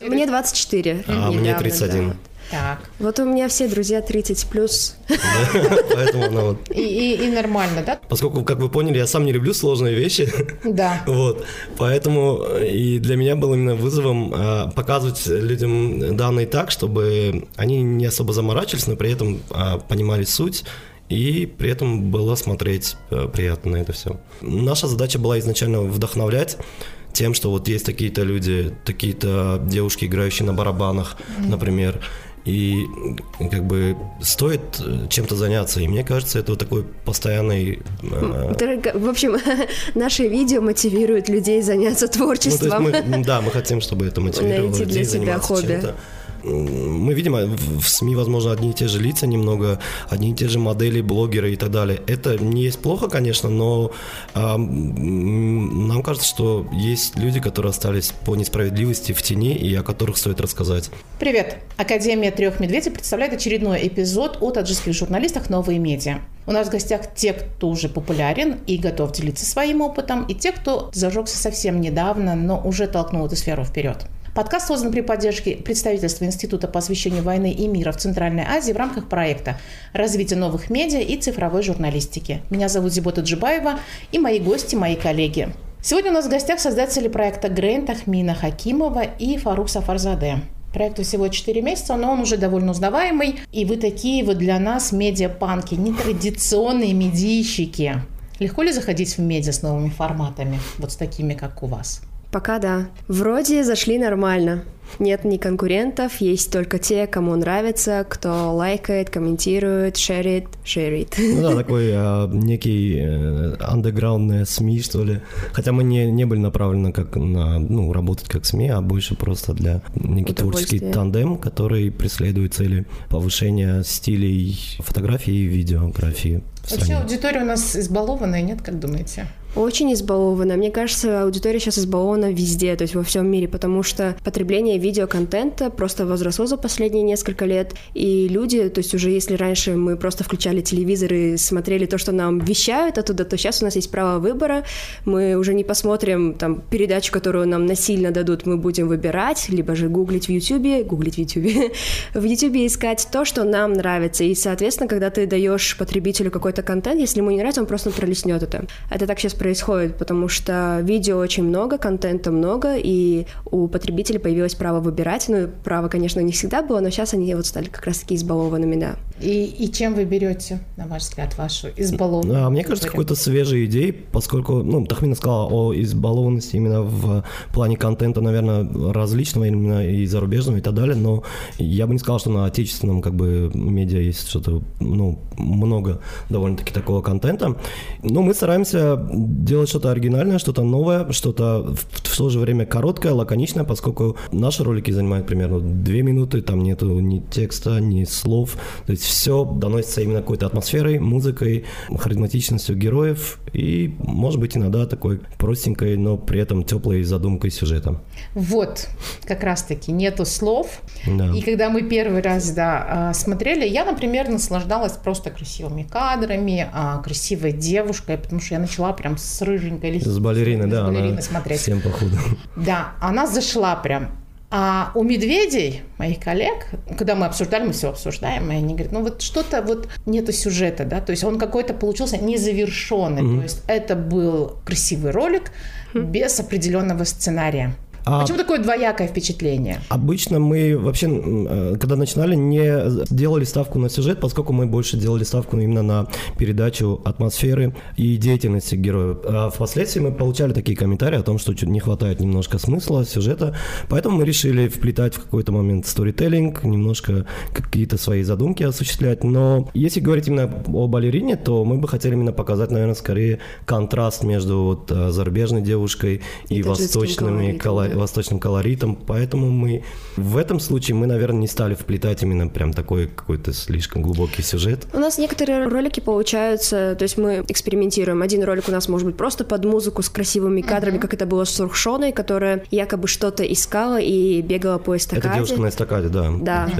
Мне 24. А мне недавно, 31. да. Так. Вот у меня все друзья 30 плюс. Поэтому она вот... И, нормально, да? Поскольку, как вы поняли, я сам не люблю сложные вещи, Да. вот, поэтому и для меня было именно вызовом а, показывать людям данные так, чтобы они не особо заморачивались, но при этом а, понимали суть, и при этом было смотреть приятно на это все. Наша задача была изначально вдохновлять тем, что вот есть такие-то люди, такие-то девушки, играющие на барабанах, например, и как бы стоит э, чем-то заняться. И мне кажется, это вот такой постоянный... э, Дорого- В общем, наши видео мотивируют людей заняться ну, творчеством. мы, м, да, мы хотим, чтобы это мотивировало Найти для людей себя заниматься хобби. чем-то. М, Мы видим в СМИ, возможно, одни и те же лица немного, одни и те же модели, блогеры и так далее. Это не есть плохо, конечно, но м, нам кажется, что есть люди, которые остались по несправедливости в тени и о которых стоит рассказать. Привет! Академия трех медведей представляет очередной эпизод о таджикских журналистах «Новые медиа». У нас в гостях те, кто уже популярен и готов делиться своим опытом, и те, кто зажегся совсем недавно, но уже толкнул эту сферу вперед. Подкаст создан при поддержке представительства Института по освещению войны и мира в Центральной Азии в рамках проекта «Развитие новых медиа и цифровой журналистики». Меня зовут Зибота Джибаева и мои гости, мои коллеги. Сегодня у нас в гостях создатели проекта Грейн Тахмина Хакимова и Фарук Сафарзаде. Проекту всего 4 месяца, но он уже довольно узнаваемый. И вы такие вот для нас медиапанки, нетрадиционные медийщики. Легко ли заходить в медиа с новыми форматами, вот с такими, как у вас? Пока да. Вроде зашли нормально. Нет ни конкурентов, есть только те, кому нравится, кто лайкает, комментирует, шерит, шерит. Ну да, такой а, некий э, андеграундная СМИ, что ли. Хотя мы не, не были направлены как на, ну, работать как СМИ, а больше просто для некий творческий тандем, который преследует цели повышения стилей фотографии и видеографии Вообще аудитория у нас избалованная, нет, как думаете? Очень избалована. Мне кажется, аудитория сейчас избалована везде, то есть во всем мире, потому что потребление видеоконтента просто возросло за последние несколько лет, и люди, то есть уже если раньше мы просто включали телевизор и смотрели то, что нам вещают оттуда, то сейчас у нас есть право выбора, мы уже не посмотрим там передачу, которую нам насильно дадут, мы будем выбирать, либо же гуглить в Ютубе, гуглить в Ютубе, в Ютубе искать то, что нам нравится, и, соответственно, когда ты даешь потребителю какой-то контент, если ему не нравится, он просто пролистнет это. Это так сейчас происходит, потому что видео очень много, контента много, и у потребителей появилось право выбирать. Ну, право, конечно, не всегда было, но сейчас они вот стали как раз-таки избалованными, да. И, и чем вы берете, на ваш взгляд, вашу избалованную А, мне кажется, какой-то свежей идеей, поскольку, ну, Тахмина сказала о избалованности именно в плане контента, наверное, различного, именно и зарубежного и так далее, но я бы не сказал, что на отечественном, как бы, медиа есть что-то, ну, много довольно-таки такого контента. Но мы стараемся делать что-то оригинальное, что-то новое, что-то в, в то же время короткое, лаконичное, поскольку наши ролики занимают примерно две минуты, там нету ни текста, ни слов, то есть все доносится именно какой-то атмосферой, музыкой, харизматичностью героев и, может быть, иногда такой простенькой, но при этом теплой задумкой сюжета. Вот, как раз-таки, нету слов. Да. И когда мы первый раз, да, а, смотрели, я, например, наслаждалась просто красивыми кадрами, а, красивой девушкой, потому что я начала прям с рыженькой или С балериной, с да, балериной она смотреть. всем походу. Да, она зашла прям. А у медведей, моих коллег, когда мы обсуждали, мы все обсуждаем, и они говорят, ну вот что-то вот нету сюжета, да, то есть он какой-то получился незавершенный, то есть это был красивый ролик без определенного сценария. А- Почему такое двоякое впечатление? Обычно мы вообще, э, когда начинали, не делали ставку на сюжет, поскольку мы больше делали ставку именно на передачу атмосферы и деятельности героев. А впоследствии мы получали такие комментарии о том, что чуть не хватает немножко смысла, сюжета, поэтому мы решили вплетать в какой-то момент сторителлинг, немножко какие-то свои задумки осуществлять. Но если говорить именно о балерине, то мы бы хотели именно показать, наверное, скорее контраст между вот э, зарубежной девушкой и, И восточными колоритом, коло- да. Восточным колоритом, поэтому мы в этом случае мы, наверное, не стали вплетать именно прям такой какой-то слишком глубокий сюжет. У нас некоторые ролики получаются, то есть мы экспериментируем. Один ролик у нас может быть просто под музыку с красивыми кадрами, как это было с Сурхшоной, которая якобы что-то искала и бегала по эстакаде. Это девушка на эстакаде, да. Да.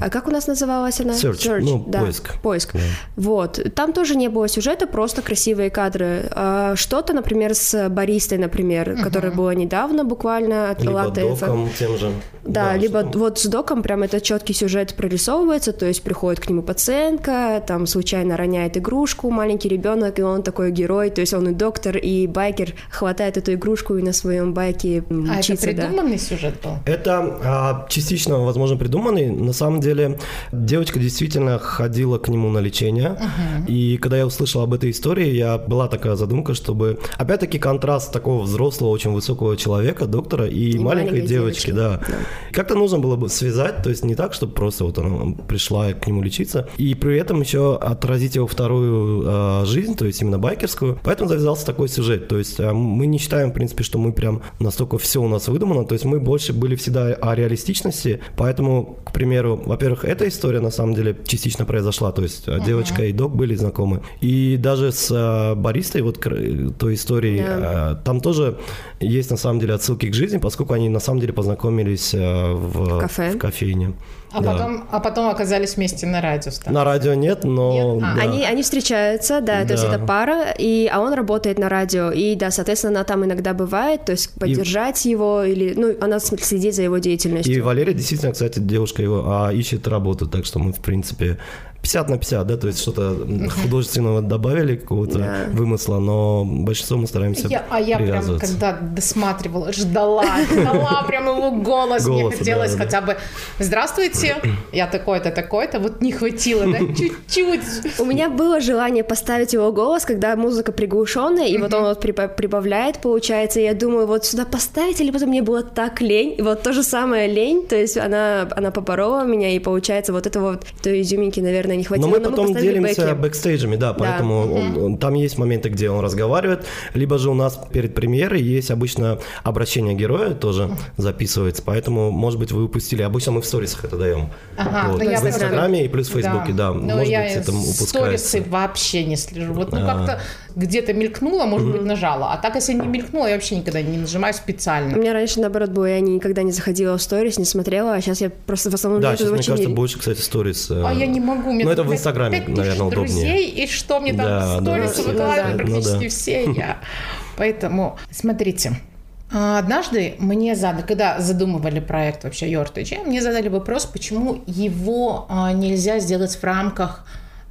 А как у нас называлась она? Search, ну, да, поиск. Поиск. Да. Вот. Там тоже не было сюжета, просто красивые кадры. А что-то, например, с баристой, например, которая была недавно буквально, буквально от Либо доком тем же. Да, либо что- вот с доком прям этот четкий сюжет прорисовывается, то есть приходит к нему пациентка, там случайно роняет игрушку, маленький ребенок, и он такой герой, то есть он и доктор, и байкер хватает эту игрушку и на своем байке А это мчится, да. придуманный сюжет был? Это а, частично, возможно, придуманный. На самом деле, девочка действительно ходила к нему на лечение. И когда я услышал об этой истории, я была такая задумка, чтобы... Опять-таки контраст такого взрослого, очень высокого человека, доктора, и, И маленькой, маленькой девочки, девочки, да. да. Как-то нужно было бы связать, то есть не так, чтобы просто вот она пришла к нему лечиться, и при этом еще отразить его вторую а, жизнь, то есть именно байкерскую. Поэтому завязался такой сюжет. То есть а, мы не считаем, в принципе, что мы прям настолько все у нас выдумано. То есть мы больше были всегда о реалистичности. Поэтому, к примеру, во-первых, эта история на самом деле частично произошла. То есть а, девочка и док были знакомы. И даже с а, баристой, вот той истории, Да. а, там тоже есть на самом деле отсылки к жизни, поскольку они на самом деле познакомились а, в, кафе. в кофейне. А, Да. потом, а потом оказались вместе на радио. На радио нет, но... Нет? А, да. Они, они встречаются, да, то есть Да. это пара, и, а он работает на радио, и да, соответственно, она там иногда бывает, то есть поддержать его, или, ну, она следит за его деятельностью. И Валерия действительно, кстати, девушка его а, ищет работу, так что мы, в принципе, 50 на 50, да, то есть что-то художественного добавили, какого-то Да. вымысла, но большинство мы стараемся Я- а я прям, когда досматривала, ждала, ждала прям его голос. Мне Голос, хотелось да, да. хотя бы «Здравствуйте, я такой-то, такой-то». Вот не хватило, да, чуть-чуть. У меня было желание поставить его голос, когда музыка приглушенная, и вот он вот прибавляет, получается, и я думаю, вот сюда поставить, или потом мне было так лень, и вот то же самое лень, то есть она, она поборола меня, и получается вот этого вот, той изюминки, наверное, не хватило. Но мы потом поставили делимся бэки. бэкстейджами, да, поэтому он- он- там есть моменты, где он разговаривает, либо же у нас перед премьерой есть обычно обращение героя тоже записывается, поэтому, может быть, вы упустили. Обычно мы в сторисах это даем. Ага, Вот. ну в Инстаграме и плюс в Фейсбуке, да. Но может я быть, это упускается. сторисы вообще не слежу. Вот ну А. как-то где-то мелькнуло, может быть, нажала. А так, если не мелькнуло, я вообще никогда не нажимаю У специально. меня раньше, наоборот, было, я никогда не заходила в сторис, не смотрела, а сейчас я просто в основном Да, мне сейчас, мне очень кажется, больше, кстати, сторис. э, А я не могу. Меня Ну, это в Инстаграме, наверное, удобнее. друзей, и что мне там Да, сторисы да. выкладывают Ну да. практически Ну да. все я. Поэтому, смотрите, а, Однажды мне задали, когда задумывали проект вообще Your TG, мне задали вопрос, почему его а, нельзя сделать в рамках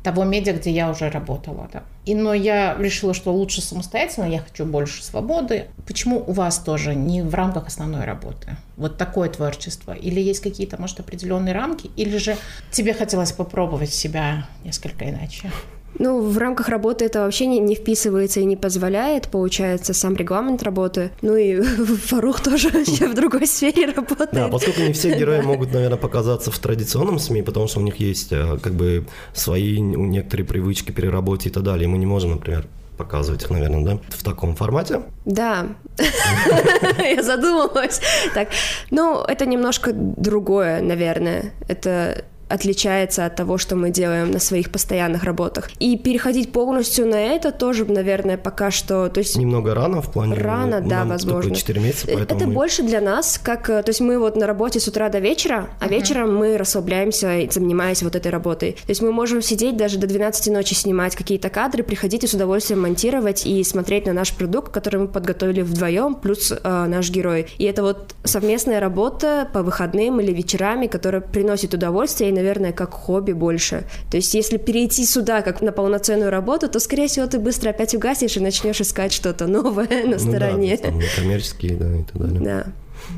того медиа, где я уже работала. Да. И, но я решила, что лучше самостоятельно, я хочу больше свободы. Почему у вас тоже не в рамках основной работы? Вот такое творчество? Или есть какие-то, может, определенные рамки? Или же тебе хотелось попробовать себя несколько иначе? Ну, в рамках работы это вообще не, не вписывается и не позволяет, получается, сам регламент работы. Ну и Фарух тоже вообще в другой сфере работает. Да, поскольку не все герои могут, наверное, показаться в традиционном СМИ, потому что у них есть э, как бы свои некоторые привычки при работе и так далее. Мы не можем, например, показывать их, наверное, да, в таком формате. Да, я задумалась. Так, ну, это немножко другое, наверное. Это отличается от того, что мы делаем на своих постоянных работах. И переходить полностью на это тоже, наверное, пока что... То есть Немного рано в плане... Рано, ну, да, нам возможно. Только 4 месяца, поэтому Это мы- больше для нас, как, э, то есть мы вот на работе с утра до вечера, а вечером мы расслабляемся, занимаясь вот этой работой. То есть мы можем сидеть даже до 12 ночи снимать какие-то кадры, приходить и с удовольствием монтировать и смотреть на наш продукт, который мы подготовили вдвоем, плюс э, наш герой. И это вот совместная работа по выходным или вечерами, которая приносит удовольствие и, наверное, как хобби больше. То есть если перейти сюда как на полноценную работу, то, скорее всего, ты быстро опять угаснешь и начнешь искать что-то новое на Ну да, то стороне. есть там коммерческие, да, и так далее. Да.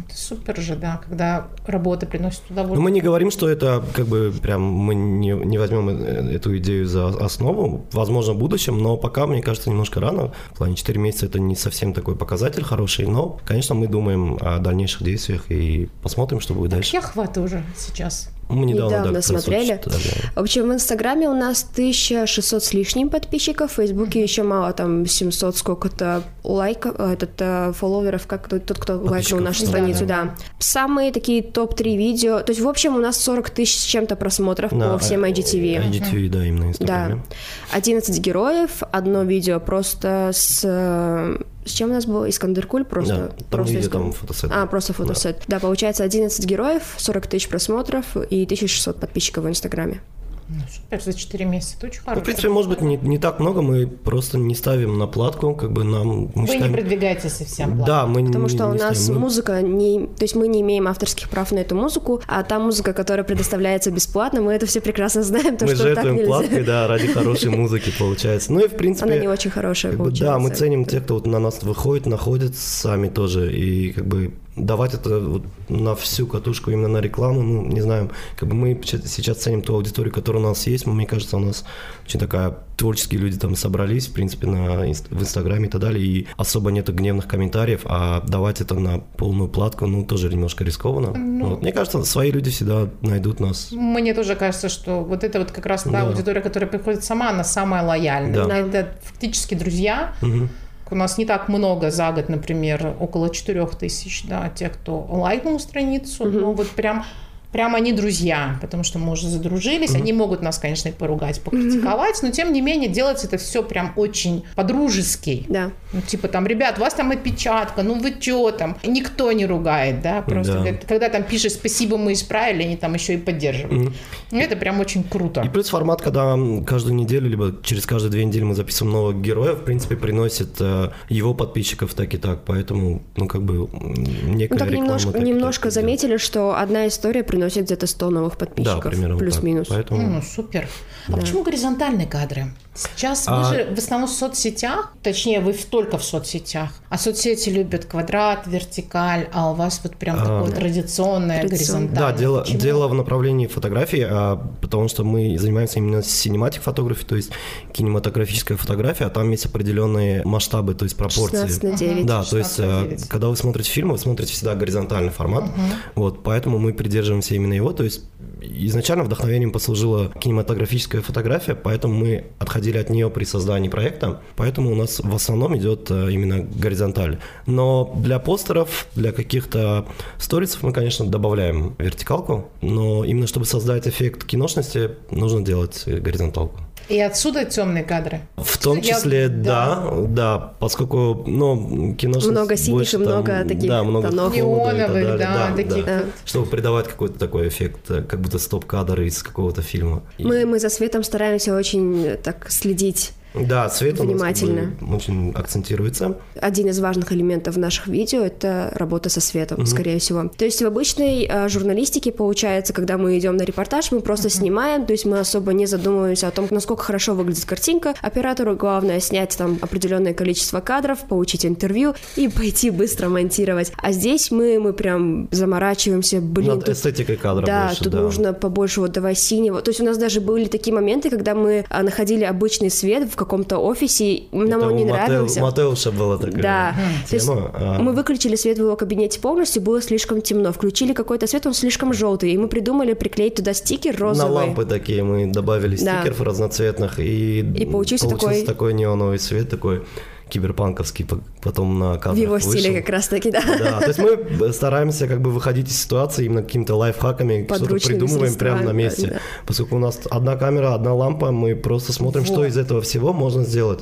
Это супер же, да, когда работа приносит Но удовольствие. мы не говорим, что это как бы прям мы не, не возьмем э, эту идею за основу, возможно, в будущем, но пока, мне кажется, немножко рано. В плане 4 месяца это не совсем такой показатель хороший, но, конечно, мы думаем о дальнейших действиях и посмотрим, что будет дальше. Какие охваты уже сейчас? Мы недавно, Недавно да, смотрели. читали. В общем, в Инстаграме у нас 1600 с лишним подписчиков, в Фейсбуке еще мало, там 700 сколько-то лайков, э, этот, э, фолловеров, как тот, кто лайкнул нашу да. страницу, Да, да. Самые такие топ-3 видео, то есть, в общем, у нас 40 тысяч с чем-то просмотров На, по всем э, IGTV. IGTV, да, именно Да. Инстаграме. 11 героев, одно видео просто с... С чем у нас было? Искандеркуль просто? Да, там просто видео, Искан- там фотосет. А, просто фотосет. Да. получается 11 героев, 40 тысяч просмотров и 1600 подписчиков в Инстаграме. Ну, супер, за 4 месяца. Это очень Ну, хорошо. в принципе, может быть, не, не так много, мы просто не ставим на платку, как бы нам... Мы Вы считаем- не продвигаете совсем план. Да, мы Потому не- что у не нас ставим. Мы- музыка не... То есть мы не имеем авторских прав на эту музыку, а та музыка, которая предоставляется бесплатно, мы это все прекрасно знаем, то, мы что так жертвуем нельзя. платкой, да, ради хорошей музыки, получается. Ну и, в принципе... Она не очень хорошая как бы, получается. да, мы ценим тех, кто вот на нас выходит, находит сами тоже, и как бы давать это вот на всю катушку именно на рекламу, ну, не знаю, как бы мы сейчас ценим ту аудиторию, которая у нас есть, мне кажется, у нас очень такая творческие люди там собрались, в принципе, на, в Инстаграме и так далее, и особо нету гневных комментариев, а давать это на полную платку, ну, тоже немножко рискованно. Ну. Вот. Мне кажется, свои люди всегда найдут нас. Мне тоже кажется, что вот это вот как раз та Да. аудитория, которая приходит сама, она самая лояльная. Да. Это фактически друзья. Мгм. У нас не так много за год, например, около 4 тысяч, да, тех, кто лайкнул страницу, но вот прям Прям они друзья, потому что мы уже задружились. Они могут нас, конечно, и поругать, покритиковать, но тем не менее делается это все прям очень по-дружески. Да. Ну, типа там, ребят, у вас там опечатка, ну вы чё там? Никто не ругает, да, просто Да. когда, когда там пишешь «спасибо, мы исправили», они там еще и поддерживают. И Это прям очень круто. И плюс формат, когда каждую неделю, либо через каждые две недели мы записываем нового героя, в принципе, приносит э, его подписчиков так и так. Поэтому, ну, как бы, некая Ну так реклама немножко, так немножко так заметили, что одна история приносит где-то 100 новых Да, подписчиков. примерно вот так. Плюс-минус. Поэтому... Ну, супер. А почему горизонтальные кадры? Сейчас А- вы же в основном в соцсетях, точнее, вы только в соцсетях, а соцсети любят квадрат, вертикаль, а у вас вот прям А. такое традиционное Традиционное. горизонтальное. Да, дело, Почему? дело в направлении фотографии, а, потому что мы занимаемся именно синематик фотографией, то есть кинематографическая фотография, а там есть определенные масштабы, то есть пропорции. 16 на 9. Да, то есть, 16 на э, 9. когда вы смотрите фильм, вы смотрите всегда горизонтальный формат, вот, поэтому мы придерживаемся именно его, то есть изначально вдохновением послужила кинематографическая фотография, поэтому мы отходили от нее при создании проекта, поэтому у нас в основном идет э, именно горизонталь. Но для постеров, для каких-то сторисов мы, конечно, добавляем вертикалку, но именно чтобы создать эффект киношности, нужно делать горизонталку. И отсюда темные кадры. В том Я- числе, да. да, да, поскольку, ну, киношность Много синих больше и много там, таких да, много тонов. Неоновых, далее. да, таких вот. Чтобы придавать какой-то такой эффект, э, как будто стоп-кадр из какого-то фильма. И- Мы, мы за светом стараемся очень так следить. Да, цвет внимательно. бы очень акцентируется. Один из важных элементов наших видео — это работа со светом, скорее всего. То есть в обычной э, журналистике, получается, когда мы идем на репортаж, мы просто снимаем, то есть мы особо не задумываемся о том, насколько хорошо выглядит картинка. Оператору главное снять там определенное количество кадров, получить интервью и пойти быстро монтировать. А здесь мы, мы прям заморачиваемся, блин, Над тут эстетикой кадра да, больше, тут да. нужно побольше вот давай синего. То есть у нас даже были такие моменты, когда мы а, находили обычный свет в каком-то офисе, нам Это он не Матео- нравился. Матеуша была такая Да, то есть тема. а, мы выключили свет в его кабинете полностью, было слишком темно. Включили какой-то свет, он слишком желтый, и мы придумали приклеить туда стикер На розовый. лампы такие мы добавили Да. стикеров разноцветных, и, И получился такой- такой неоновый свет, такой киберпанковский, по- потом на В кадрах его стиле вышел. как раз таки, да. Да, то есть мы стараемся как бы выходить из ситуации именно какими-то лайфхаками, что-то придумываем прямо на месте. да. Поскольку у нас одна камера, одна лампа, мы просто смотрим, что Вот. из этого всего можно сделать.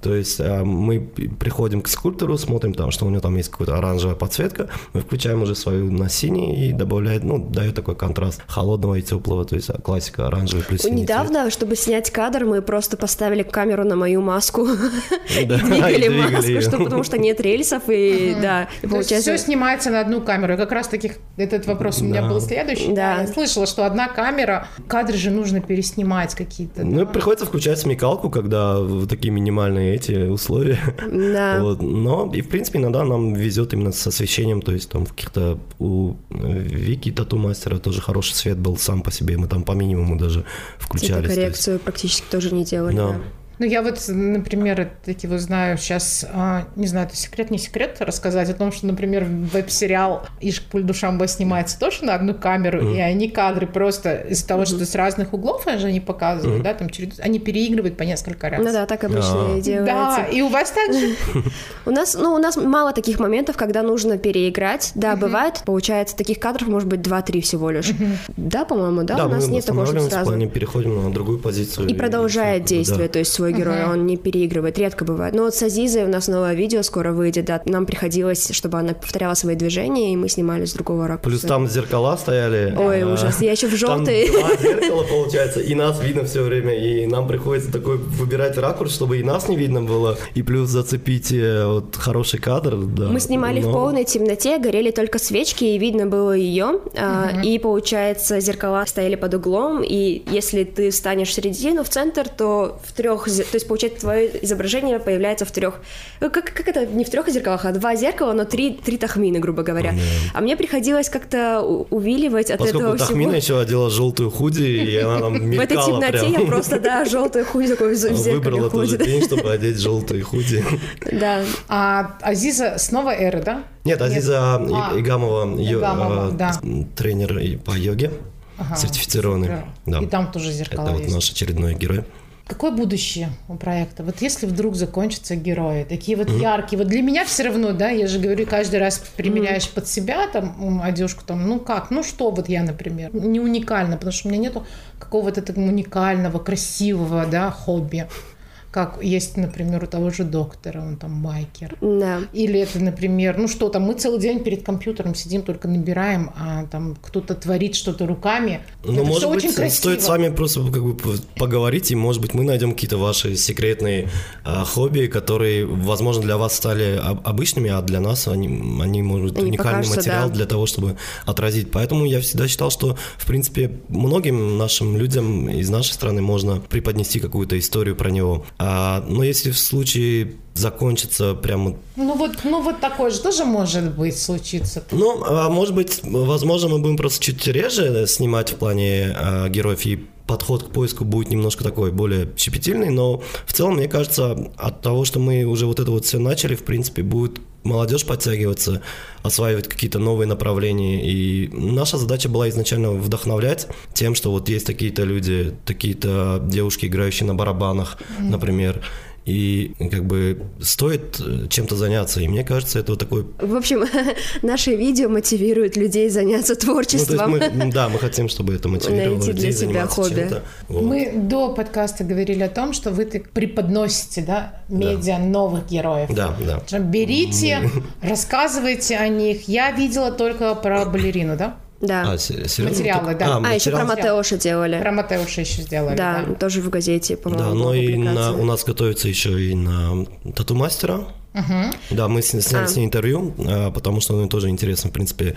То есть а, мы приходим к скульптору, смотрим там, что у него там есть какая-то оранжевая подсветка, мы включаем уже свою на синий и добавляет, ну, дает такой контраст холодного и теплого, то есть а, классика оранжевый плюс синий цвет. Недавно, чтобы снять кадр, мы просто поставили камеру на мою маску и Да, и двигали двигали маску, что, потому что нет рельсов, и да, и То есть получается... все снимается на одну камеру. И как раз таки этот вопрос у меня Да. был следующий. Да. Я слышала, что одна камера, кадры же нужно переснимать какие-то. Ну, приходится включать смекалку, когда в такие минимальные эти условия. Да. Вот. Но и в принципе иногда нам везет именно с освещением, то есть там в каких-то у э, Вики тату мастера тоже хороший свет был сам по себе, мы там по минимуму даже включались. то есть- Цветокоррекцию практически тоже не делали. Да. да. Ну, я вот, например, таки вот знаю сейчас, а, не знаю, это секрет, не секрет, рассказать о том, что, например, веб-сериал «Ишк пуль Душамба» снимается тоже на одну камеру, и они кадры просто из-за того, что с разных углов они же они показывают, да, там чередуют, они переигрывают по несколько раз. Ну да, так обычно Да. и делается. Да, и у вас также У нас, ну, у нас мало таких моментов, когда нужно переиграть. Да, бывает, получается, таких кадров может быть 2-3 всего лишь. Да, по-моему, да, у нас нет такого, что сразу. переходим на другую позицию. И продолжает действие, то есть свой свой герой, он не переигрывает, редко бывает. Но вот с Азизой у нас новое видео скоро выйдет, да, нам приходилось, чтобы она повторяла свои движения, и мы снимали с другого ракурса. Плюс там зеркала стояли. Ой, а, ужас, я еще в Там желтый. два зеркала, получается, и нас видно все время, и нам приходится такой выбирать ракурс, чтобы и нас не видно было, и плюс зацепить э, вот хороший кадр. Да. Мы снимали в Но- полной темноте, горели только свечки, и видно было ее. а, И получается, зеркала стояли под углом, и если ты встанешь в середину, в центр, то в трех, то есть получается твое изображение появляется в трех. Как, как это не в трех зеркалах, а два зеркала, но три, три тахмины, грубо говоря. А мне приходилось как-то увиливать от Поскольку этого Тахмина всего. еще одела желтую худи, и она там В этой мелькала темноте прям. я просто, да, желтый худи такой в зеркале Выбрала тоже ходит. день, чтобы одеть желтые худи. Да. А Азиза снова Эры, да? Нет, Азиза А, Игамова, э, да. тренер по йоге, Ага, сертифицированный. Да. И там тоже зеркала Это вот есть. наш очередной герой. Какое будущее у проекта? Вот если вдруг закончатся герои, такие вот яркие, вот для меня все равно, да, я же говорю, каждый раз примеряешь под себя там одежку, там, ну как, ну что вот я, например, не уникально, потому что у меня нету какого-то такого уникального, красивого, да, хобби, как есть, например, у того же доктора, он там байкер. Да. Или это, например, ну что там, мы целый день перед компьютером сидим, только набираем, а там кто-то творит что-то руками. Ну, это может быть, очень красиво. стоит с вами просто как бы поговорить, и, может быть, мы найдем какие-то ваши секретные а, хобби, которые, возможно, для вас стали об- обычными, а для нас они, они может быть, уникальный покажутся, материал да. для того, чтобы отразить. Поэтому я всегда считал, что, в принципе, многим нашим людям из нашей страны можно преподнести какую-то историю про него. А, но если в случае закончится прямо Ну вот, ну вот такое же тоже может быть случиться. ну, а может быть, возможно, мы будем просто чуть реже снимать в плане а, героев, и подход к поиску будет немножко такой более щепетильный, но в целом, мне кажется, от того, что мы уже вот это вот все начали, в принципе, будет молодежь подтягиваться, осваивать какие-то новые направления. И наша задача была изначально вдохновлять тем, что вот есть такие-то люди, такие-то девушки, играющие на барабанах, например, и как бы стоит э, чем-то заняться. И мне кажется, это вот такой В общем, наши видео мотивируют людей заняться ну, то есть творчеством. мы, да, мы хотим, чтобы это мотивировало Найти для людей себя заниматься хобби. Вот. Мы до подкаста говорили о том, что вы так преподносите, да, медиа новых героев. Да, да. Что Берите, рассказывайте о них. Я видела только про балерину, да? Да. А, се- серьезно? Материалы, да. А, еще про материал? Матеоша делали. Про Матеуша еще сделали. Да, Да. тоже в газете, по-моему. Да, но и на, у нас готовится еще и на тату-мастера. Да, мы сняли А. с ней интервью, а, потому что ну, тоже интересно, в принципе,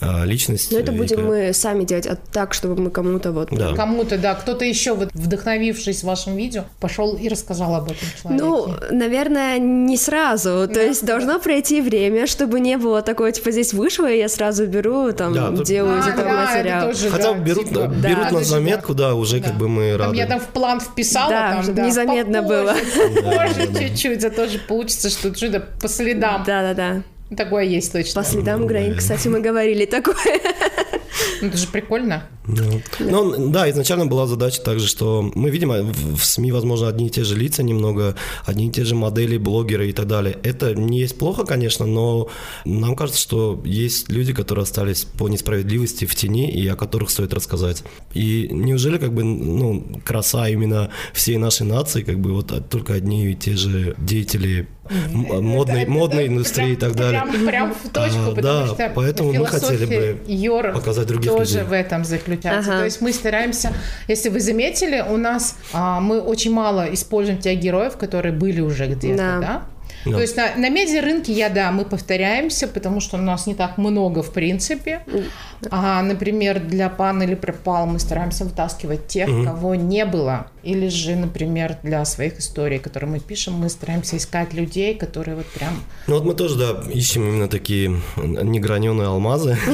а, личность. Но это и будем как- мы сами делать, а так, чтобы мы кому-то вот... Да. Кому-то, да, кто-то еще, вот, вдохновившись вашим видео, пошел и рассказал об этом человеке. Ну, наверное, не сразу. То есть должно пройти время, чтобы не было такого, типа, здесь вышло, и я сразу беру, там, Да, делаю из А, этого да, материал. тоже, Хотя да, берут, типа, берут да, на заметку, да, уже Да. как бы мы Там рады. я там в план вписала, Да, там, да, незаметно попозже, было. Попозже чуть-чуть, зато же получится, что чудо по следам. Да-да-да. Такое есть точно. По следам Грейн, кстати, мы говорили такое. Ну, это же прикольно. Ну, ну, да, изначально была задача также, что мы видим в, СМИ, возможно, одни и те же лица немного, одни и те же модели, блогеры и так далее. Это не есть плохо, конечно, но нам кажется, что есть люди, которые остались по несправедливости в тени и о которых стоит рассказать. И неужели как бы, ну, краса именно всей нашей нации, как бы вот только одни и те же деятели модной, Это- модной это индустрии и прям- так далее. Прям, прям в точку, А, потому да, что поэтому мы хотели бы Йор показать других тоже людей. в этом заключается. Ага. То есть мы стараемся, если вы заметили, у нас а, мы очень мало используем тех героев, которые были уже где-то, Да. да? Да. То есть на, на медиарынке, я, да, мы повторяемся, потому что у нас не так много, в принципе. А, например, для пан или пропал мы стараемся вытаскивать тех, кого не было. Или же, например, для своих историй, которые мы пишем, мы стараемся искать людей, которые вот прям... Ну вот мы тоже, да, ищем именно такие неграненые алмазы.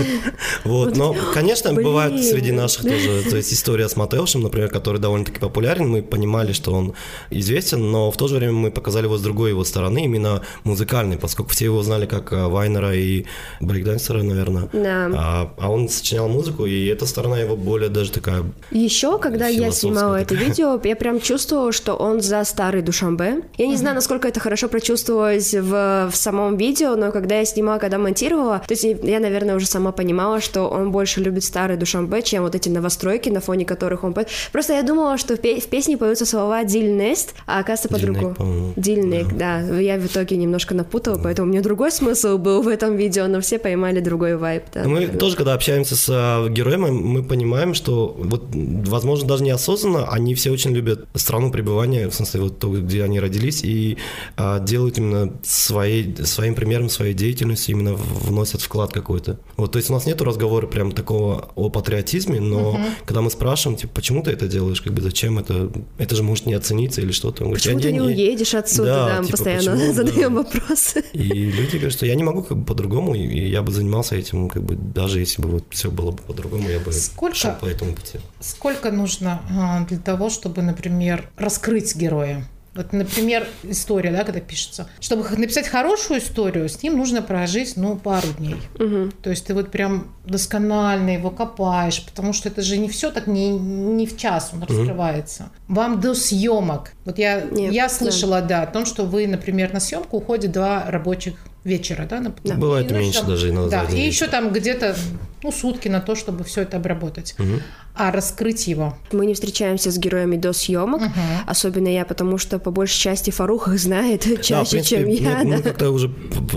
Вот, но, конечно, блин. бывает среди наших тоже, то есть история с Матеушем, например, который довольно-таки популярен, мы понимали, что он известен, но в то же время мы показали его с другой его стороны, именно музыкальной, поскольку все его знали как э, Вайнера и брейкдансера, наверное. Да. А, а он сочинял музыку, и эта сторона его более даже такая... Еще, когда я снимала это такая. Я прям чувствовала, что он за старый Душамбе. Я не знаю, насколько это хорошо прочувствовалось в, в самом видео, но когда я снимала, когда монтировала, то есть я, наверное, уже сама понимала, что он больше любит старый Душамбе, чем вот эти новостройки, на фоне которых он... Просто я думала, что в, пе- в песне поются слова «Дильнест», а оказывается по-другому. Дильник, да. Я в итоге немножко напутала, поэтому у меня другой смысл был в этом видео, но все поймали другой вайп. Да, мы наверное. тоже, когда общаемся с а, героями, мы понимаем, что вот, возможно, даже неосознанно они все очень любят страну пребывания, в смысле, вот то, где они родились, и а, делают именно своей, своим примером, своей деятельностью, именно вносят вклад какой-то. Вот, то есть у нас нету разговора прям такого о патриотизме, но угу. когда мы спрашиваем, типа, почему ты это делаешь, как бы зачем это, это же может не оцениться или что-то. Он почему говорит, ты не уедешь отсюда, да, да типа, постоянно почему, задаем да. вопросы. И люди говорят, что я не могу как бы по-другому, и я бы занимался этим, как бы даже если бы вот все было бы по-другому, я бы сколько, шел по этому пути. Сколько нужно а, для того, чтобы, например, раскрыть героя? Вот, например, история, да, когда пишется. Чтобы написать хорошую историю, с ним нужно прожить, ну, пару дней. Угу. То есть ты вот прям досконально его копаешь, потому что это же не все так не, не в час он угу. раскрывается. Вам до съемок. Вот я, Нет, я слышала, да. да, о том, что вы, например, на съемку уходит два рабочих вечера, да? На, да. Бывает и меньше там, даже иногда. Да, и еще там где-то ну, сутки на то, чтобы все это обработать. Угу. А раскрыть его? Мы не встречаемся с героями до съемок, угу. особенно я, потому что по большей части Фарух их знает чаще, да, принципе, чем я. Мы, да. мы как-то уже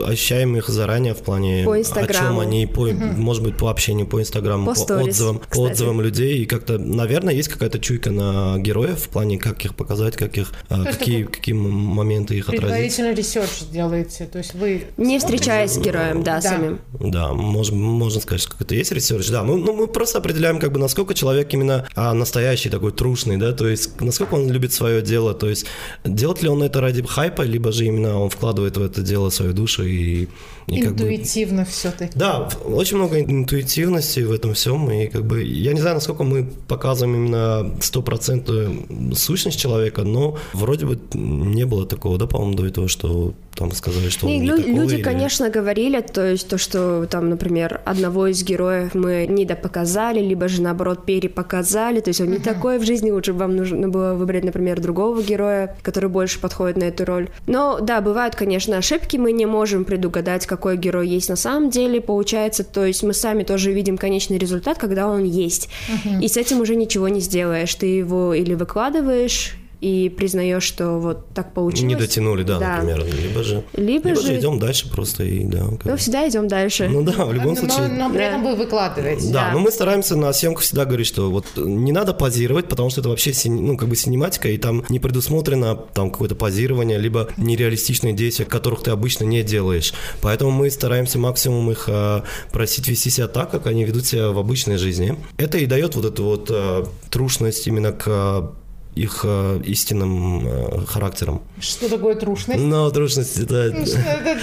ощущаем их заранее в плане, по о чем они, по, угу. может быть, по общению по Инстаграму, по, по отзывам, по отзывам людей. И как-то, наверное, есть какая-то чуйка на героев в плане, как их показать, как их, а, какие, какие моменты их отразить. Research делаете, то есть вы... Не встречаясь с героем, да, да. самим. Да, можно, можно сказать, что какой-то есть research, да. Мы, ну, мы просто определяем, как бы, насколько человек именно а, настоящий такой трушный, да, то есть насколько он любит свое дело, то есть делает ли он это ради хайпа, либо же именно он вкладывает в это дело свою душу и и Интуитивно как бы... все-таки. Да, очень много интуитивности в этом всем. И как бы я не знаю, насколько мы показываем именно стопроцентную сущность человека, но вроде бы не было такого, да, по-моему, до этого, что там сказали, что он не, не лю- такой, Люди, или... конечно, говорили, то есть то, что там, например, одного из героев мы недопоказали, либо же, наоборот, перепоказали, то есть он не uh-huh. такой в жизни, лучше бы вам нужно было выбрать, например, другого героя, который больше подходит на эту роль. Но, да, бывают, конечно, ошибки, мы не можем предугадать, какой герой есть на самом деле, получается, то есть мы сами тоже видим конечный результат, когда он есть. Uh-huh. И с этим уже ничего не сделаешь. Ты его или выкладываешь, и признаешь, что вот так получилось. Не дотянули, да, да. например. Либо же, либо, либо же... же идем дальше просто и да. Как... Ну, всегда идем дальше. Ну да, в любом но, случае. Но, но при этом вы выкладываете. Да, да, но мы стараемся на съемках всегда говорить, что вот не надо позировать, потому что это вообще ну, как бы синематика, и там не предусмотрено там какое-то позирование, либо нереалистичные действия, которых ты обычно не делаешь. Поэтому мы стараемся максимум их а, просить вести себя так, как они ведут себя в обычной жизни. Это и дает вот эту вот а, трушность именно к их э, истинным э, характером. Что такое трушность? Ну, трушность это,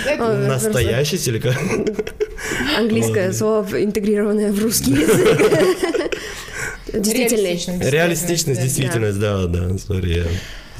это настоящесть или как? Английское слово, интегрированное в русский язык. Действительность. Реалистичность, действительность, да, да, сори,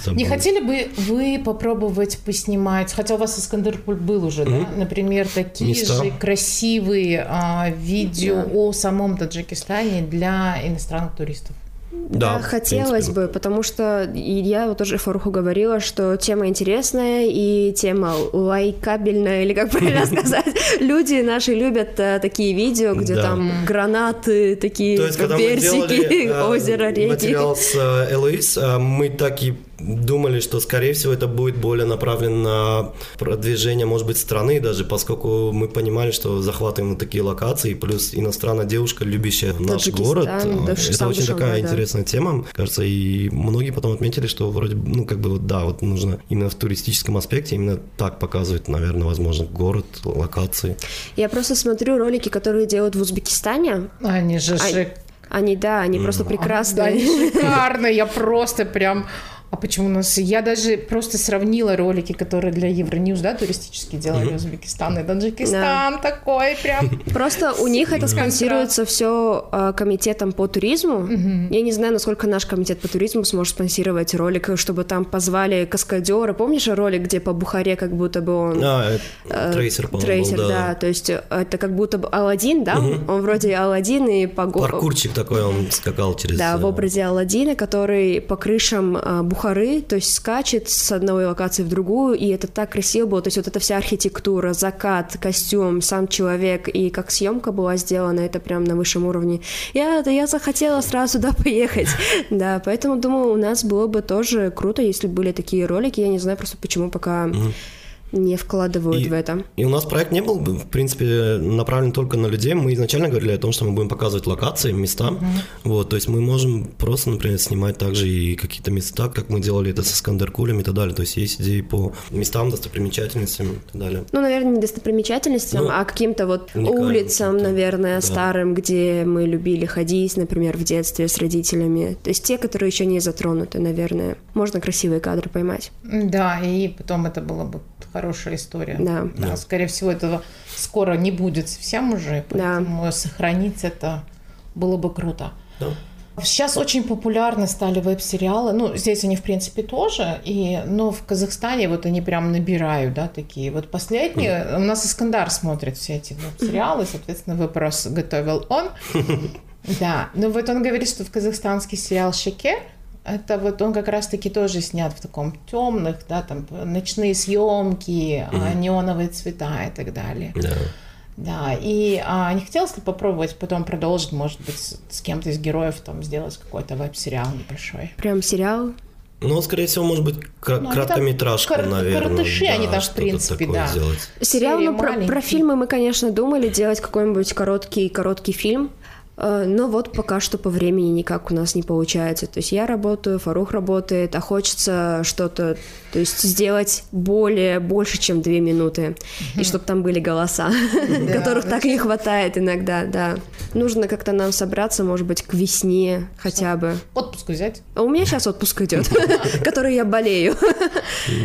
Забыл. Не хотели бы вы попробовать поснимать, хотя у вас Искандерпуль был уже, mm-hmm. да, например, такие Места. же красивые а, видео о самом Таджикистане для иностранных туристов? Да, да хотелось бы, потому что я вот тоже Фаруху говорила, что тема интересная и тема лайкабельная, или как правильно сказать. Люди наши любят а, такие видео, где там гранаты, такие персики, делали, озеро, реки. Материал с э, Элоиз, э, мы так и думали, что, скорее всего, это будет более направлено на продвижение, может быть, страны даже, поскольку мы понимали, что захватываем такие локации, плюс иностранная девушка, любящая наш город. это очень такая да. интересная тема, кажется, и многие потом отметили, что вроде, ну, как бы, вот, да, вот нужно именно в туристическом аспекте именно так показывать, наверное, возможно, город, локации. Я просто смотрю ролики, которые делают в Узбекистане. Они же а... Они, да, они mm. просто прекрасные. Да, они шикарные, я просто прям А почему у нас... Я даже просто сравнила ролики, которые для Евроньюз, да, туристические делали Узбекистан и Таджикистан. Такой прям... Просто у них это спонсируется все а, комитетом по туризму. Я не знаю, насколько наш комитет по туризму сможет спонсировать ролик, чтобы там позвали каскадера. Помнишь ролик, где по Бухаре как будто бы он... А, э, трейсер, по-моему, Трейсер, был, да. То есть это как будто бы Алладин, да? Он вроде Алладин и по Паркурчик такой, он скакал через... Да, в э, образе Алладина, который по крышам а, Бухары, то есть скачет с одной локации в другую, и это так красиво было. То есть вот эта вся архитектура, закат, костюм, сам человек, и как съемка была сделана, это прям на высшем уровне. Я, я захотела сразу туда поехать. Да, поэтому думаю, у нас было бы тоже круто, если бы были такие ролики. Я не знаю просто, почему пока не вкладывают И- в это. И у нас проект не был, бы, в принципе, направлен только на людей. Мы изначально говорили о том, что мы будем показывать локации, места. Вот, то есть мы можем просто, например, снимать также и какие-то места, как мы делали это с Искандеркулем и так далее. То есть есть идеи по местам, достопримечательностям и так далее. Ну, наверное, не достопримечательностям, Ну, а каким-то вот улицам, каким-то, наверное, да. старым, где мы любили ходить, например, в детстве с родителями. То есть те, которые еще не затронуты, наверное. Можно красивые кадры поймать. Да, и потом это была бы хорошая история. Да. Да, скорее всего, этого скоро не будет совсем уже, Да. поэтому сохранить это было бы круто. Да. Сейчас очень популярны стали веб-сериалы. Ну, здесь они, в принципе, тоже. И, но в Казахстане вот они прям набирают, да, такие. Вот последние... У нас Искандар смотрит все эти веб-сериалы. Соответственно, вопрос готовил он. Да. Ну, вот он говорит, что в казахстанский сериал «Шеке» это вот он как раз-таки тоже снят в таком темных, да, там ночные съемки, а, неоновые цвета и так далее. Да. Да, и а, не хотелось ли попробовать потом продолжить, может быть, с, с кем-то из героев там сделать какой-то веб-сериал небольшой? Прям сериал. Ну, скорее всего, может быть, кра- Ну, там кор- наверное. коротыши они там, в принципе, да. сделать. Сериал, Серии ну, про, про фильмы мы, конечно, думали делать какой-нибудь короткий, короткий фильм. Э, Но вот пока что по времени никак у нас не получается. То есть я работаю, Фарух работает, а хочется что-то, то есть сделать более, больше, чем две минуты. И чтобы там были голоса, которых так не хватает иногда, да. Нужно как-то нам собраться, может быть, к весне хотя бы. Отпуск взять? А у меня сейчас отпуск идет, который я болею.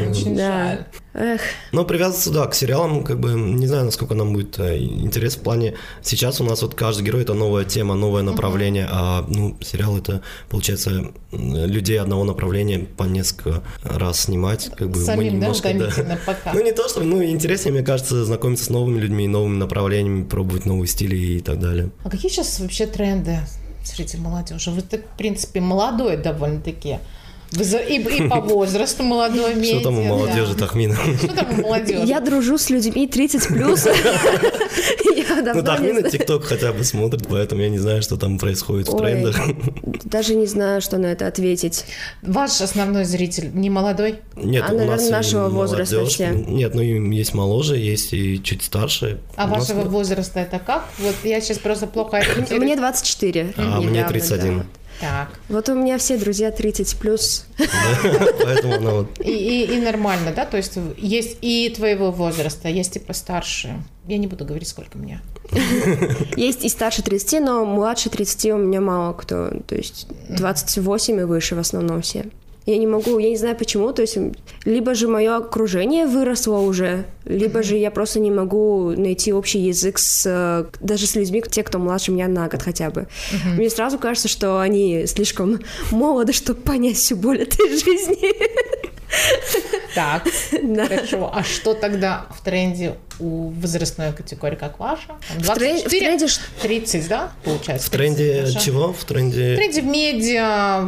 Очень жаль. Эх, Но привязываться, да, к сериалам, как бы, не знаю, насколько нам будет э, интерес в плане, сейчас у нас вот каждый герой это новая тема, новое направление, а, ну, сериал это, получается, людей одного направления по несколько раз снимать, как бы мы Самим, да, немножко, да. утомительно пока. Ну, не то, что, ну, интереснее, мне кажется, знакомиться с новыми людьми, новыми направлениями, пробовать новые стили и так далее. А какие сейчас вообще тренды среди молодежи? Вы, так, в принципе, молодой довольно-таки. И, и по возрасту молодой медиа. Что там у да. молодежи, Тахмина? Что там у молодежи? я дружу с людьми 30 плюс. Ну, Тахмина знаю. ТикТок хотя бы смотрит, поэтому я не знаю, что там происходит в трендах. Даже не знаю, что на это ответить. Ваш основной зритель не молодой? Нет, А, у наверное, нас нашего возраста все. Нет, ну и есть моложе, есть и чуть старше. А вашего возраста это как? Вот я сейчас просто плохо. Мне 24. А мне недавно, 31. Так. Вот у меня все друзья 30 плюс. Поэтому она вот... И, нормально, да? То есть есть и твоего возраста, есть и постарше. Я не буду говорить, сколько мне. Есть и старше 30, но младше 30 у меня мало кто. То есть 28 и выше в основном все. Я не могу, я не знаю почему, то есть либо же мое окружение выросло уже, либо же я просто не могу найти общий язык с э, даже с людьми, те, кто младше меня на год хотя бы. Мне сразу кажется, что они слишком молоды, чтобы понять всю боль этой жизни. Так, хорошо. А что тогда в тренде у возрастной категории, как ваша? Там В трен- в 24, тренде ш- 30, да, получается? В тренде 30 наша? чего? В В тренде... тренде в медиа,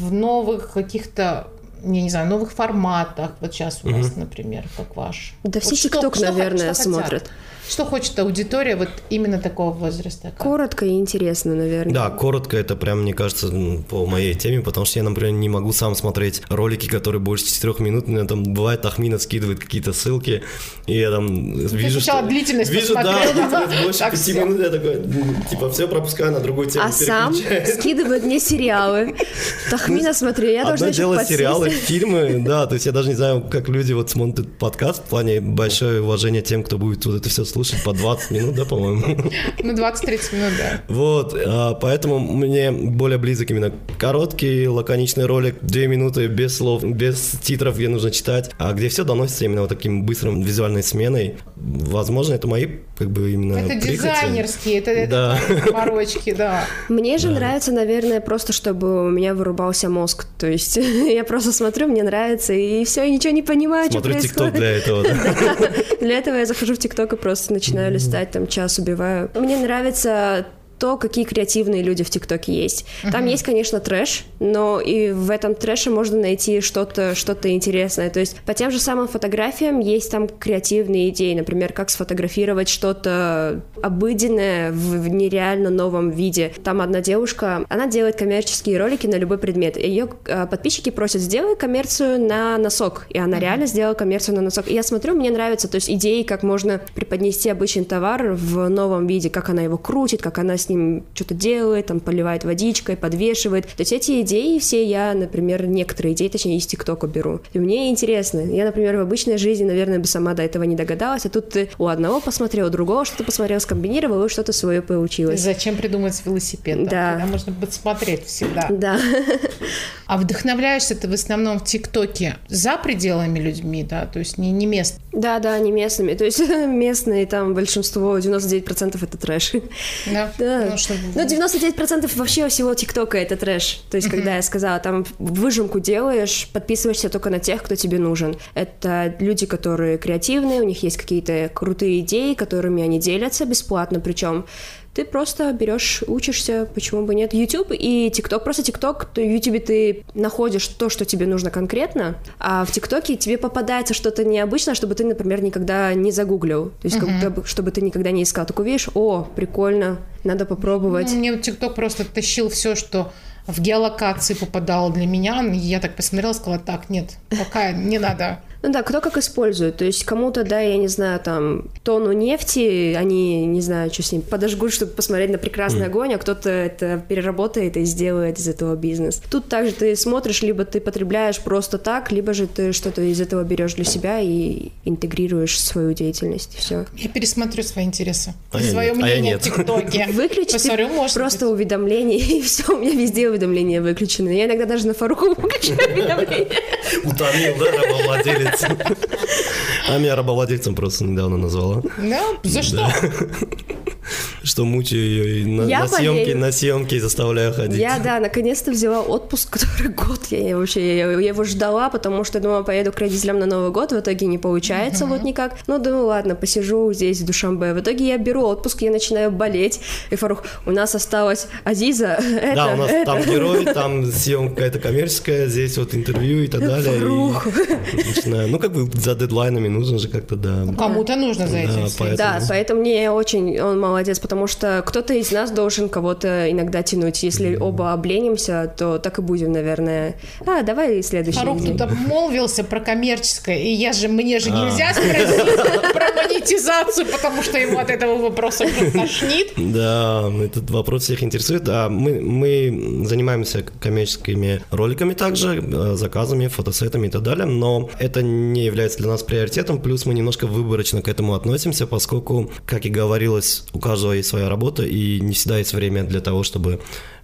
в новых каких-то, я не знаю, новых форматах. Вот сейчас у вас, например, как ваш. Да все ТикТок, наверное, смотрят. Что хочет аудитория вот именно такого возраста? как? Коротко и интересно, наверное. Да, коротко это прям, мне кажется, по моей теме, потому что я, например, не могу сам смотреть ролики, которые больше 4 минут. Мне там бывает Тахмина скидывает какие-то ссылки, и я там вижу, сначала что... длительность Вижу, да, посмотрел, да? длительность больше Так, 5 всё. минут, я такой, типа, все пропускаю на другую тему, А сам скидывает мне сериалы. Тахмина, смотри, я должна Одно дело сериалы, фильмы, да, то есть я даже не знаю, как люди вот смотрят подкаст, в плане большое уважение тем, кто будет вот это все слушать по 20 минут, да, по-моему? Ну, 20-30 минут, да. Вот, а, поэтому мне более близок именно короткий, лаконичный ролик, две минуты без слов, без титров, где нужно читать, а где все доносится именно вот таким быстрым визуальной сменой. Возможно, это мои как бы именно Это прихоти. дизайнерские, это, Да. это морочки, да. Мне же нравится, наверное, просто чтобы у меня вырубался мозг. То есть я просто смотрю, мне нравится, и все, и ничего не понимаю, Смотрю что ТикТок происходит. для этого, да. Для этого я захожу в ТикТок и просто начинаю листать, там час убиваю. Мне нравится то, какие креативные люди в ТикТоке есть. Там есть, конечно, трэш, но и в этом трэше можно найти что-то что интересное. То есть по тем же самым фотографиям есть там креативные идеи, например, как сфотографировать что-то обыденное в, в нереально новом виде. Там одна девушка, она делает коммерческие ролики на любой предмет. Ее э, подписчики просят, сделай коммерцию на носок. И она реально сделала коммерцию на носок. И я смотрю, мне нравится, то есть идеи, как можно преподнести обычный товар в новом виде, как она его крутит, как она с ним что-то делает, там поливает водичкой, подвешивает. То есть эти идеи все я, например, некоторые идеи, точнее, из ТикТока беру. И мне интересно. Я, например, в обычной жизни, наверное, бы сама до этого не догадалась, а тут ты у одного посмотрел, у другого что-то посмотрел, скомбинировал, и что-то свое получилось. Зачем придумать велосипед? Да. Когда можно подсмотреть всегда. Да. А вдохновляешься ты в основном в ТикТоке за пределами людьми, да? То есть не, не мест. Да, да, не местными. То есть местные там большинство, 99% это трэш. Да? Да. Ну, чтобы- Ну, 99% вообще всего ТикТока это трэш. То есть, когда я сказала, там выжимку делаешь, подписываешься только на тех, кто тебе нужен. Это люди, которые креативные, у них есть какие-то крутые идеи, которыми они делятся бесплатно, причем ты просто берешь, учишься, почему бы нет. YouTube и TikTok, просто TikTok, то в YouTube ты находишь то, что тебе нужно конкретно, а в ТикТоке тебе попадается что-то необычное, чтобы ты, например, никогда не загуглил. То есть, как будто бы, чтобы ты никогда не искал. Такой видишь, о, прикольно, надо попробовать. Ну, мне ТикТок просто тащил все, что в геолокации попадало для меня. Я так посмотрела, сказала, так, нет, пока не надо. Ну да, кто как использует. То есть кому-то, да, я не знаю, там, тонну нефти, они, не знаю, что с ним, подожгут, чтобы посмотреть на прекрасный огонь, а кто-то это переработает и сделает из этого бизнес. Тут также ты смотришь, либо ты потребляешь просто так, либо же ты что-то из этого берешь для себя и интегрируешь в свою деятельность. Все. Я пересмотрю свои интересы. А Свое нет. А я мнение нет. в ТикТоке. Выключи Посмотрю, может просто быть. уведомления, и все, у меня везде уведомления выключены. Я иногда даже на Фаруку выключаю уведомления. Утомил, да, рабовладелец? А меня рабовладельцем просто недавно назвала. Да? За что? Что мучаю ее и на, на съемки, на съемки заставляю ходить. Я, да, наконец-то взяла отпуск, который год. Я, вообще я, я его ждала, потому что думала, поеду к родителям на Новый год. В итоге не получается вот никак. Ну, думаю, ладно, посижу здесь, в Душамбе. В итоге я беру отпуск, я начинаю болеть. И Фарух, у нас осталась Азиза. Это, Да, у нас это. там герой, там съемка какая-то коммерческая, здесь вот интервью и так далее. и Фарух. начинаю. Ну, как бы за дедлайнами нужно же как-то, да. Кому-то нужно за Да, этим следить. Да, поэтому мне очень он молодец, потому что кто-то из нас должен кого-то иногда тянуть. Если оба обленимся, то так и будем, наверное. А, давай следующий. Фарук тут обмолвился про коммерческое, и я же, мне же нельзя спросить про монетизацию, потому что ему от этого вопроса тошнит. Да, этот вопрос всех интересует. Да, мы, мы занимаемся коммерческими роликами также, э, заказами, фотосетами и так далее, но это не является для нас приоритетом, плюс мы немножко выборочно к этому относимся, поскольку, как и говорилось, у каждого есть своя работа, и не всегда есть время для того, чтобы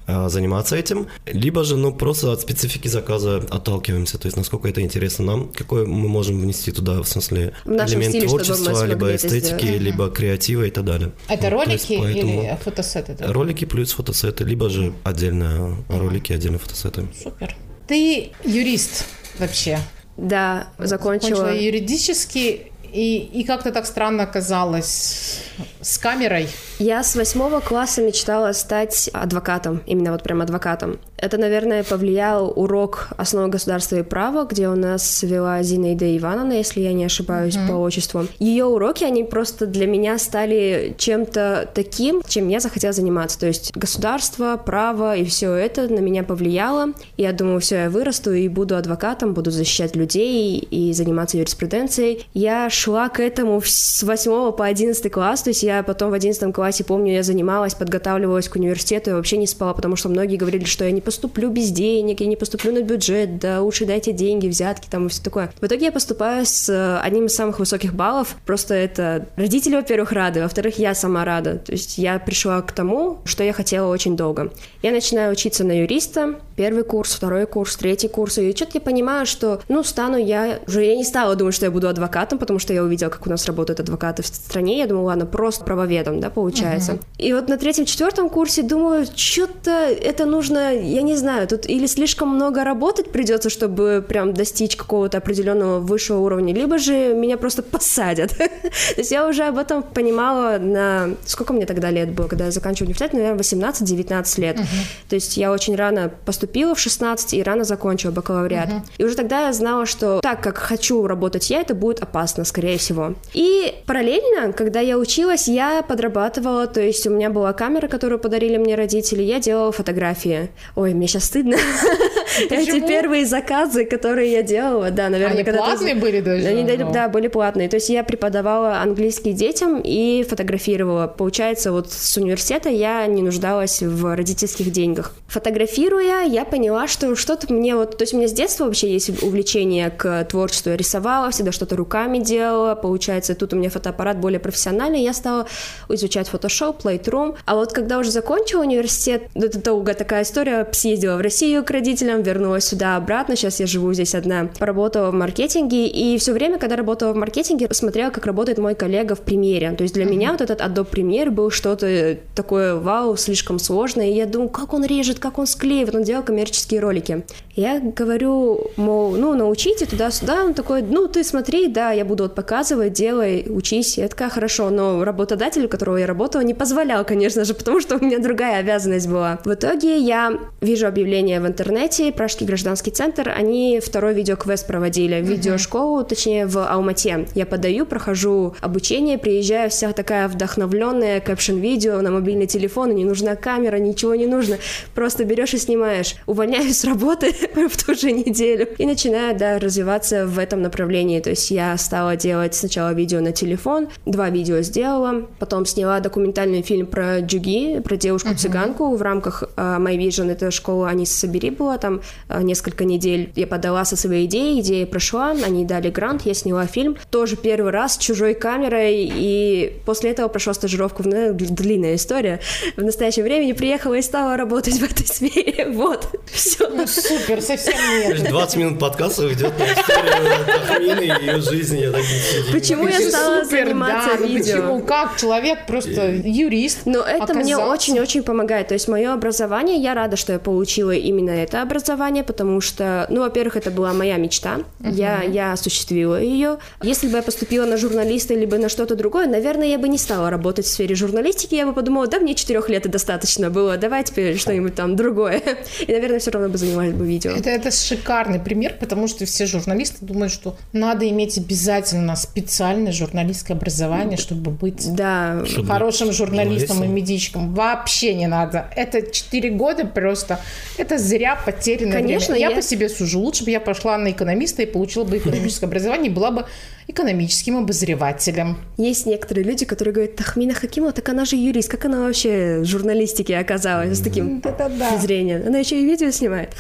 э, заниматься этим, либо же, ну, просто от специфики заказа отталкиваемся, то есть насколько это интересно нам, какой мы можем внести туда, в смысле, В элемент стиле, творчества, либо эстетики, сделать. либо креатива и так далее. Это Вот, есть ролики поэтому- или фотосеты? да? Ролики плюс фотосеты, либо же отдельно ролики, отдельно фотосеты. Супер. Ты юрист вообще. Да, закончила. Закончила юридический, и, и как-то так странно оказалось с камерой. Я с восьмого класса мечтала стать адвокатом, именно вот прям адвокатом. Это, наверное, повлиял урок основы государства и права, где у нас вела Зинаида Ивановна, если я не ошибаюсь по отчеству. Ее уроки, они просто для меня стали чем-то таким, чем я захотела заниматься. То есть государство, право и все это на меня повлияло. И я думаю, все, я вырасту и буду адвокатом, буду защищать людей и заниматься юриспруденцией. Я шла к этому с 8 по 11 класс, то есть я потом в 11 классе, помню, я занималась, подготавливалась к университету, и вообще не спала, потому что многие говорили, что я не поступлю без денег, я не поступлю на бюджет, да лучше дайте деньги, взятки там и все такое. В итоге я поступаю с э, одним из самых высоких баллов, просто это родители, во-первых, рады, во-вторых, я сама рада, то есть я пришла к тому, что я хотела очень долго. Я начинаю учиться на юриста, первый курс, второй курс, третий курс, и что-то я понимаю, что, ну, стану я, уже я не стала думать, что я буду адвокатом, потому что я увидела, как у нас работают адвокаты в стране, я думала, ладно, просто правоведом, да, получается. Uh-huh. И вот на третьем-четвертом курсе думаю, что-то это нужно, я не знаю, тут или слишком много работать придется, чтобы прям достичь какого-то определенного высшего уровня, либо же меня просто посадят. То есть я уже об этом понимала на... Сколько мне тогда лет было, когда я заканчивала университет? Наверное, 18-19 лет. Uh-huh. То есть я очень рано поступила в 16 и рано закончила бакалавриат. Uh-huh. И уже тогда я знала, что так как хочу работать я, это будет опасно, скорее всего. И параллельно, когда я училась, я подрабатывала, то есть у меня была камера, которую подарили мне родители, я делала фотографии. Ой, мне сейчас стыдно. Эти первые заказы, которые я делала, да, наверное, Они когда платные были даже? Они, да, были платные. То есть я преподавала английский детям и фотографировала. Получается, вот с университета я не нуждалась в родительских деньгах. Фотографируя, я поняла, что что-то мне вот... То есть у меня с детства вообще есть увлечение к творчеству. Я рисовала, всегда что-то руками делала. Получается, тут у меня фотоаппарат более профессиональный. Я стала изучать Photoshop, Lightroom. А вот когда уже закончила университет, это долго такая история, съездила в Россию к родителям, вернулась сюда обратно. Сейчас я живу здесь одна. Поработала в маркетинге. И все время, когда работала в маркетинге, посмотрела, как работает мой коллега в премьере. То есть для меня вот этот Adobe Premiere был что-то такое, вау, слишком сложное. И я думаю, как он режет, как он склеивает. Он делал коммерческие ролики. Я говорю, мол, ну, научите туда-сюда. Он такой, ну, ты смотри, да, я буду вот показывать, делай, учись. Я такая, хорошо. Но работодатель, у которого я работала, не позволял, конечно же, потому что у меня другая обязанность была. В итоге я вижу объявление в интернете, Пражский гражданский центр, они второй видеоквест проводили, видеошколу, точнее, в Алмате. Я подаю, прохожу обучение, приезжаю вся такая вдохновленная, капшн-видео на мобильный телефон, не нужна камера, ничего не нужно, просто берешь и снимаешь. Увольняюсь с работы в ту же неделю. И начинаю, да, развиваться в этом направлении. То есть я стала делать сначала видео на телефон, два видео сделала, потом сняла документальный фильм про Джуги, про девушку-цыганку uh-huh. в рамках uh, My Vision, это школа Анис Собери была, там uh, несколько недель. Я подала со своей идеей, идея прошла, они дали грант, я сняла фильм, тоже первый раз с чужой камерой, и после этого прошла стажировку, в, ну, длинная история, в настоящее время приехала и стала работать в этой сфере, вот, все. Ну, супер, совсем нет. 20 минут подкаста идет на историю и ее жизни. Почему я стала заниматься ну видео? Почему? Как человек просто юрист Но это мне очень-очень помогает. То есть мое образование, я рада, что я получила именно это образование, потому что, ну, во-первых, это была моя мечта. Я, я осуществила ее. Если бы я поступила на журналиста либо на что-то другое, наверное, я бы не стала работать в сфере журналистики. Я бы подумала, да, мне четырех лет и достаточно было, давай теперь что-нибудь там другое. И, наверное, все равно бы занималась бы видео. Это, это шикарный пример, потому что все журналисты думают, что надо иметь обязательно специальное журналистское образование, чтобы быть да. хорошим журналистом и медичком. Вообще не надо. Это четыре года просто. Это зря потерянное Конечно, время. Я, я по себе сужу. Лучше бы я пошла на экономиста и получила бы экономическое образование, и была бы экономическим обозревателем. Есть некоторые люди, которые говорят, Тахмина Хакимова, так она же юрист, как она вообще в журналистике оказалась с таким да. зрением? Она еще и видео снимает.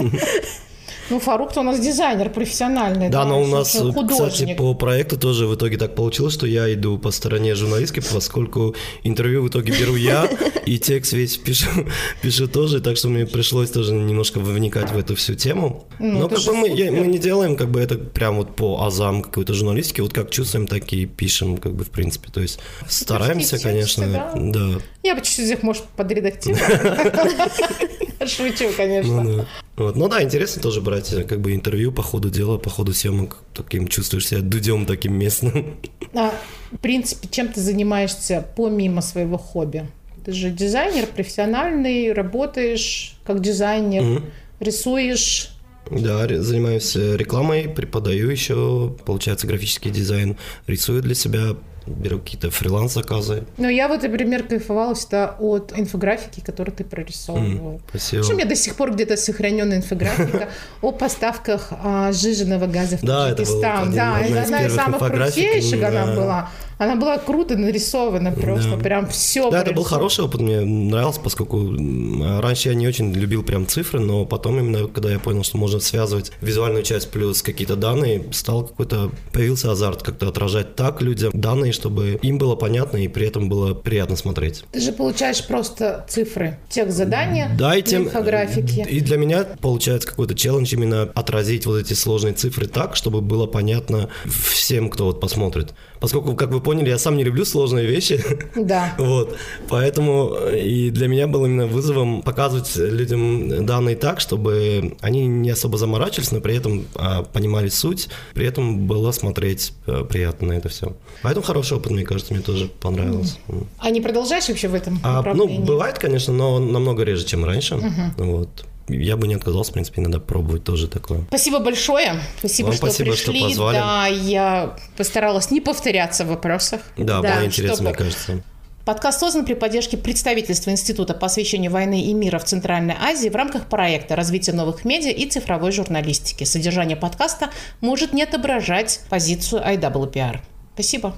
Ну, Фарук-то у нас дизайнер профессиональный. Да, но у нас, художник. кстати, по проекту тоже в итоге так получилось, что я иду по стороне журналистки, поскольку интервью в итоге беру я, и текст весь пишу, пишу тоже, так что мне пришлось тоже немножко вникать в эту всю тему. Ну, но как бы мы, я, мы не делаем как бы это прям вот по азам какой-то журналистики, вот как чувствуем, так и пишем, как бы в принципе. То есть стараемся, конечно, да. да. Я бы чуть-чуть их, может, подредактировать. Шучу, конечно. Ну, да. Вот. Ну да, интересно тоже брать э, как бы интервью по ходу дела, по ходу съемок, таким чувствуешь себя дудем таким местным. А, в принципе, чем ты занимаешься помимо своего хобби? Ты же дизайнер профессиональный, работаешь как дизайнер, Мгм. рисуешь. Да, занимаюсь э, рекламой, преподаю еще, получается, графический дизайн, рисую для себя, беру какие-то фриланс-заказы. Ну, я вот, например, кайфовала всегда от инфографики, которую ты прорисовывал. М, спасибо. Что у меня до сих пор где-то сохраненная инфографика о поставках а, жиженного газа в Таджикистан. Да, одна это из одна из самых крутейших она была. Она была круто нарисована просто, Да. прям все. Да, это был хороший опыт, мне нравился, поскольку м, раньше я не очень любил прям цифры, но потом именно, когда я понял, что можно связывать визуальную часть плюс какие-то данные, стал какой-то, появился азарт как-то отражать так людям данные, чтобы им было понятно и при этом было приятно смотреть. Ты же получаешь просто цифры, тех задания, Да, и тем... инфографики. И для меня получается какой-то челлендж именно отразить вот эти сложные цифры так, чтобы было понятно всем, кто вот посмотрит. Поскольку, как вы поняли, я сам не люблю сложные вещи, Да. Вот, поэтому э, и для меня было именно вызовом показывать людям данные так, чтобы они не особо заморачивались, но при этом а, понимали суть, при этом было смотреть э, приятно на это все. Поэтому хороший опыт, мне кажется, мне тоже понравилось. М. А не продолжаешь вообще в этом А, ну, бывает, конечно, но намного реже, чем раньше. Вот. Я бы не отказался, в принципе, иногда пробовать тоже такое. Спасибо большое. Спасибо, Вам что спасибо, что пришли. позвали. Да, я постаралась не повторяться в вопросах. Да, Да, было интересно, чтобы- мне кажется. Подкаст создан при поддержке представительства Института по освещению войны и мира в Центральной Азии в рамках проекта развития новых медиа и цифровой журналистики. Содержание подкаста может не отображать позицию IWPR. Спасибо.